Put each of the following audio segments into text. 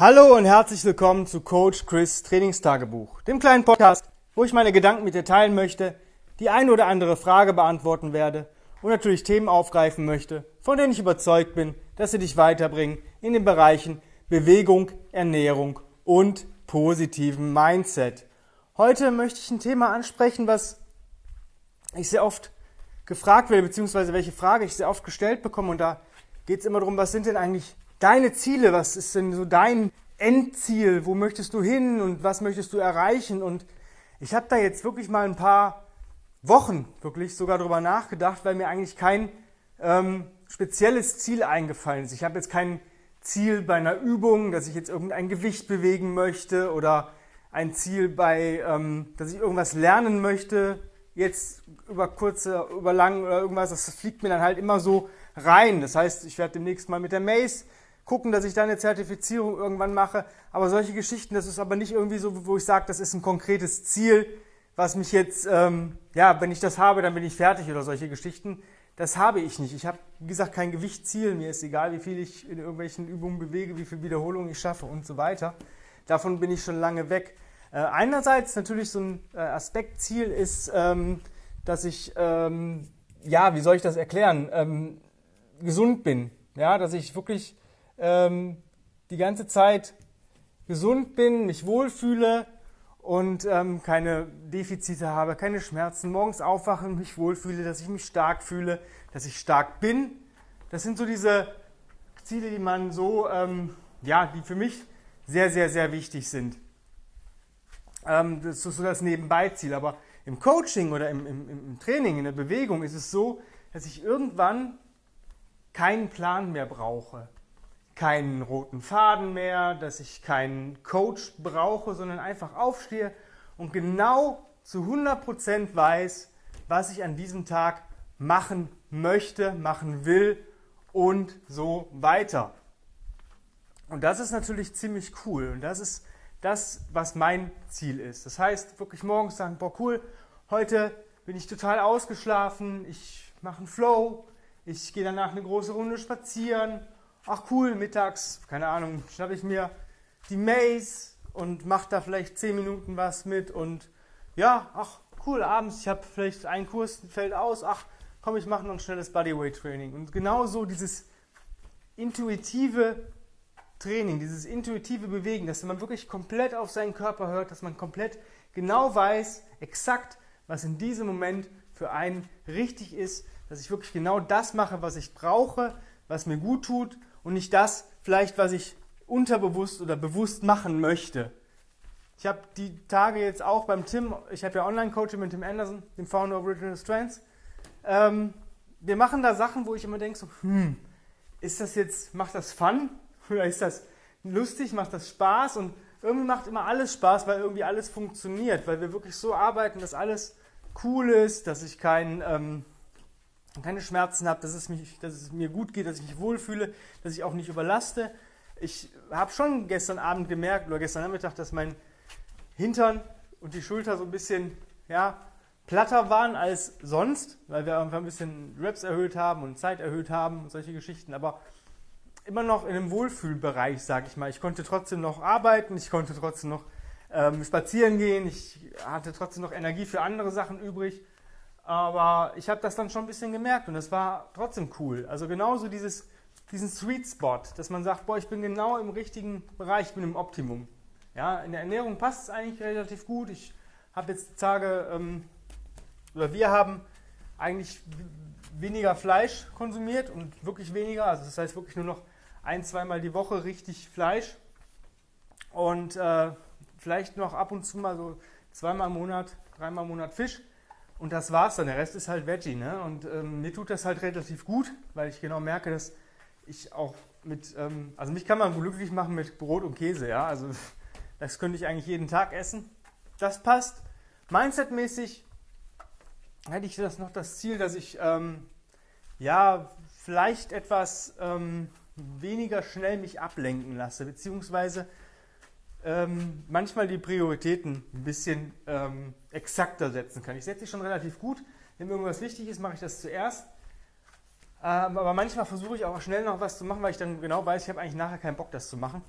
Hallo und herzlich willkommen zu Coach Chris Trainingstagebuch, dem kleinen Podcast, wo ich meine Gedanken mit dir teilen möchte, die eine oder andere Frage beantworten werde und natürlich Themen aufgreifen möchte, von denen ich überzeugt bin, dass sie dich weiterbringen in den Bereichen Bewegung, Ernährung und positiven Mindset. Heute möchte ich ein Thema ansprechen, was ich sehr oft gefragt werde, beziehungsweise welche Frage ich sehr oft gestellt bekomme. Und da geht es immer darum, was sind denn eigentlich deine Ziele? Was ist denn so dein Endziel? Wo möchtest du hin und was möchtest du erreichen? Und ich habe da jetzt wirklich mal ein paar Wochen wirklich sogar drüber nachgedacht, weil mir eigentlich kein ähm, spezielles Ziel eingefallen ist. Ich habe jetzt kein Ziel bei einer Übung, dass ich jetzt irgendein Gewicht bewegen möchte oder ein Ziel bei, ähm, dass ich irgendwas lernen möchte, jetzt über kurze, über lang oder irgendwas, das fliegt mir dann halt immer so rein. Das heißt, ich werde demnächst mal mit der Mace gucken, dass ich da eine Zertifizierung irgendwann mache. Aber solche Geschichten, das ist aber nicht irgendwie so, wo ich sage, das ist ein konkretes Ziel, was mich jetzt, ähm, ja, wenn ich das habe, dann bin ich fertig oder solche Geschichten. Das habe ich nicht. Ich habe, wie gesagt, kein Gewichtsziel. Mir ist egal, wie viel ich in irgendwelchen Übungen bewege, wie viel Wiederholungen ich schaffe und so weiter. Davon bin ich schon lange weg. Äh, einerseits natürlich so ein äh, Aspektziel ist, ähm, dass ich, ähm, ja, wie soll ich das erklären, ähm, gesund bin. Ja, dass ich wirklich ähm, die ganze Zeit gesund bin, mich wohlfühle und ähm, keine Defizite habe, keine Schmerzen, morgens aufwachen, mich wohlfühle, dass ich mich stark fühle, dass ich stark bin. Das sind so diese Ziele, die man so, ähm, ja, die für mich sehr, sehr, sehr wichtig sind. Ähm, das ist so das Nebenbeiziel. Aber im Coaching oder im, im, im Training, in der Bewegung ist es so, dass ich irgendwann keinen Plan mehr brauche keinen roten Faden mehr, dass ich keinen Coach brauche, sondern einfach aufstehe und genau zu 100% weiß, was ich an diesem Tag machen möchte, machen will und so weiter. Und das ist natürlich ziemlich cool und das ist das, was mein Ziel ist. Das heißt, wirklich morgens sagen, boah cool, heute bin ich total ausgeschlafen, ich mache einen Flow, ich gehe danach eine große Runde spazieren ach cool, mittags, keine Ahnung, schnappe ich mir die Maze und mache da vielleicht 10 Minuten was mit und ja, ach cool, abends, ich habe vielleicht einen Kurs, fällt aus, ach komm, ich mache noch ein schnelles Bodyweight Training. Und genauso dieses intuitive Training, dieses intuitive Bewegen, dass man wirklich komplett auf seinen Körper hört, dass man komplett genau weiß, exakt, was in diesem Moment für einen richtig ist, dass ich wirklich genau das mache, was ich brauche, was mir gut tut und nicht das vielleicht, was ich unterbewusst oder bewusst machen möchte. Ich habe die Tage jetzt auch beim Tim, ich habe ja Online-Coaching mit Tim Anderson, dem Founder of Original Strengths. Ähm, wir machen da Sachen, wo ich immer denke, so, hm, ist das jetzt, macht das Fun? Oder ist das lustig, macht das Spaß? Und irgendwie macht immer alles Spaß, weil irgendwie alles funktioniert, weil wir wirklich so arbeiten, dass alles cool ist, dass ich kein, ähm, keine Schmerzen habe, dass es, dass es mir gut geht, dass ich mich wohlfühle, dass ich auch nicht überlaste. Ich habe schon gestern Abend gemerkt oder gestern Nachmittag, dass mein Hintern und die Schulter so ein bisschen ja, platter waren als sonst, weil wir einfach ein bisschen Reps erhöht haben und Zeit erhöht haben und solche Geschichten. Aber immer noch in einem Wohlfühlbereich, sage ich mal. Ich konnte trotzdem noch arbeiten, ich konnte trotzdem noch ähm, spazieren gehen, ich hatte trotzdem noch Energie für andere Sachen übrig. Aber ich habe das dann schon ein bisschen gemerkt und es war trotzdem cool. Also genauso dieses, diesen Sweet Spot, dass man sagt, boah, ich bin genau im richtigen Bereich, ich bin im Optimum. Ja, in der Ernährung passt es eigentlich relativ gut. Ich habe jetzt Tage, ähm, oder wir haben eigentlich weniger Fleisch konsumiert und wirklich weniger. Also das heißt wirklich nur noch ein, zweimal die Woche richtig Fleisch und äh, vielleicht noch ab und zu mal so zweimal im Monat, dreimal im Monat Fisch. Und das war's dann. Der Rest ist halt Veggie. Ne? Und ähm, mir tut das halt relativ gut, weil ich genau merke, dass ich auch mit, ähm, also mich kann man glücklich machen mit Brot und Käse, ja. Also das könnte ich eigentlich jeden Tag essen. Das passt. Mindset-mäßig hätte ich das noch das Ziel, dass ich ähm, ja vielleicht etwas ähm, weniger schnell mich ablenken lasse, beziehungsweise ähm, manchmal die Prioritäten ein bisschen ähm, exakter setzen kann. Ich setze sie schon relativ gut. Wenn irgendwas wichtig ist, mache ich das zuerst. Ähm, aber manchmal versuche ich auch schnell noch was zu machen, weil ich dann genau weiß, ich habe eigentlich nachher keinen Bock, das zu machen.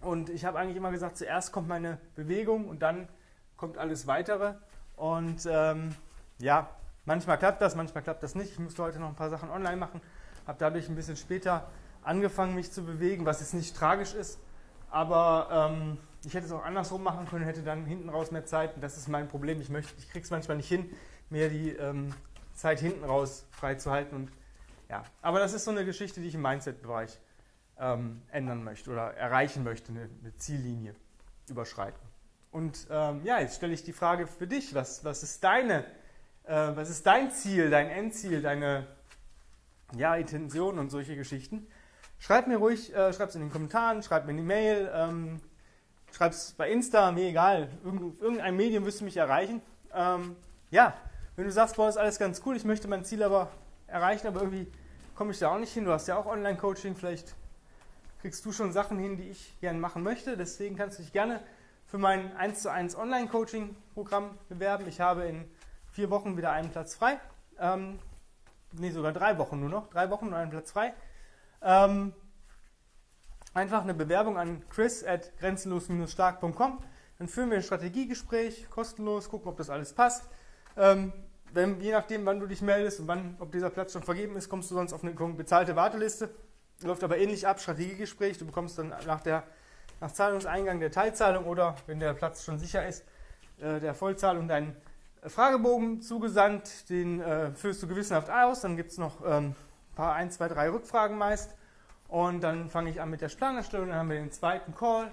Und ich habe eigentlich immer gesagt, zuerst kommt meine Bewegung und dann kommt alles weitere. Und ähm, ja, manchmal klappt das, manchmal klappt das nicht. Ich musste heute noch ein paar Sachen online machen, habe dadurch ein bisschen später angefangen, mich zu bewegen, was jetzt nicht tragisch ist. Aber ähm, ich hätte es auch andersrum machen können, hätte dann hinten raus mehr Zeit. Das ist mein Problem. Ich, möchte, ich kriege es manchmal nicht hin, mir die ähm, Zeit hinten raus freizuhalten. Und, ja. Aber das ist so eine Geschichte, die ich im Mindset-Bereich ähm, ändern möchte oder erreichen möchte, eine, eine Ziellinie überschreiten. Und ähm, ja, jetzt stelle ich die Frage für dich, was, was, ist deine, äh, was ist dein Ziel, dein Endziel, deine ja, Intention und solche Geschichten? Schreib mir ruhig, äh, schreib es in den Kommentaren, schreib mir eine Mail, ähm, schreib es bei Insta, mir egal, Irgend, irgendein Medium wirst du mich erreichen. Ähm, ja, wenn du sagst, boah, ist alles ganz cool, ich möchte mein Ziel aber erreichen, aber irgendwie komme ich da auch nicht hin, du hast ja auch Online-Coaching, vielleicht kriegst du schon Sachen hin, die ich gerne machen möchte. Deswegen kannst du dich gerne für mein 1 zu 1 Online-Coaching-Programm bewerben. Ich habe in vier Wochen wieder einen Platz frei. Ähm, nee, sogar drei Wochen nur noch. Drei Wochen und einen Platz frei. Ähm, einfach eine Bewerbung an chris at grenzenlos-stark.com. Dann führen wir ein Strategiegespräch, kostenlos, gucken, ob das alles passt. Ähm, wenn, je nachdem, wann du dich meldest und wann, ob dieser Platz schon vergeben ist, kommst du sonst auf eine bezahlte Warteliste. Läuft aber ähnlich ab, Strategiegespräch. Du bekommst dann nach, der, nach Zahlungseingang der Teilzahlung oder, wenn der Platz schon sicher ist, äh, der Vollzahlung deinen Fragebogen zugesandt. Den äh, füllst du gewissenhaft aus. Dann gibt es noch ähm, paar, ein, zwei, drei Rückfragen meist. Und dann fange ich an mit der Planerstellung. Dann haben wir den zweiten Call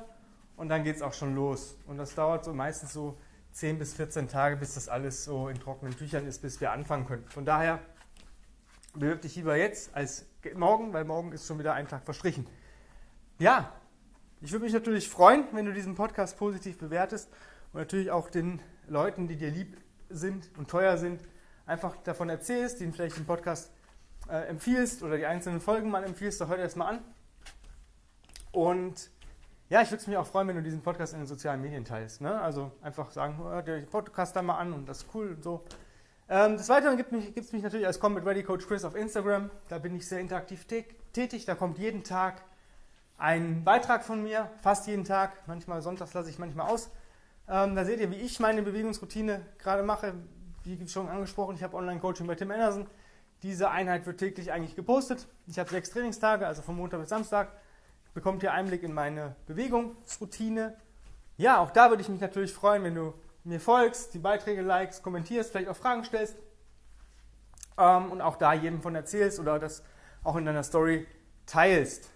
und dann geht es auch schon los. Und das dauert so meistens so 10 bis 14 Tage, bis das alles so in trockenen Tüchern ist, bis wir anfangen können. Von daher bewirb dich lieber jetzt als morgen, weil morgen ist schon wieder ein Tag verstrichen. Ja, ich würde mich natürlich freuen, wenn du diesen Podcast positiv bewertest und natürlich auch den Leuten, die dir lieb sind und teuer sind, einfach davon erzählst, denen vielleicht den Podcast äh, empfiehlst oder die einzelnen Folgen mal empfiehlst, doch heute erstmal an. Und ja, ich würde mich auch freuen, wenn du diesen Podcast in den sozialen Medien teilst. Ne? Also einfach sagen, hör dir den Podcast da mal an und das ist cool und so. Ähm, des Weiteren gibt es mich, mich, natürlich als Combat Ready Coach Chris auf Instagram. Da bin ich sehr interaktiv tätig. Da kommt jeden Tag ein Beitrag von mir, fast jeden Tag. Manchmal sonntags lasse ich manchmal aus. Ähm, da seht ihr, wie ich meine Bewegungsroutine gerade mache. Wie schon angesprochen, ich habe Online-Coaching bei Tim Anderson. Diese Einheit wird täglich eigentlich gepostet. Ich habe sechs Trainingstage, also von Montag bis Samstag. Bekommt ihr Einblick in meine Bewegungsroutine. Ja, auch da würde ich mich natürlich freuen, wenn du mir folgst, die Beiträge likest, kommentierst, vielleicht auch Fragen stellst ähm, und auch da jedem von erzählst oder das auch in deiner Story teilst.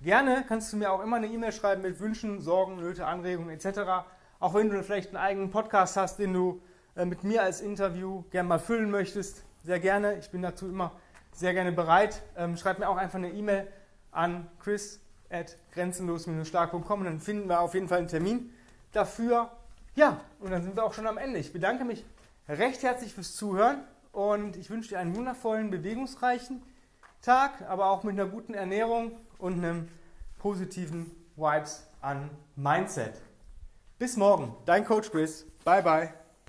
Gerne kannst du mir auch immer eine E-Mail schreiben mit Wünschen, Sorgen, Nöte, Anregungen etc. Auch wenn du vielleicht einen eigenen Podcast hast, den du äh, mit mir als Interview gerne mal füllen möchtest, sehr gerne. Ich bin dazu immer sehr gerne bereit. Ähm, schreib mir auch einfach eine E-Mail an chris at grenzenlos-stark.com und dann finden wir auf jeden Fall einen Termin dafür. Ja, und dann sind wir auch schon am Ende. Ich bedanke mich recht herzlich fürs Zuhören und ich wünsche dir einen wundervollen, bewegungsreichen Tag, aber auch mit einer guten Ernährung und einem positiven Vibes an Mindset. Bis morgen, dein Coach Chris. Bye bye.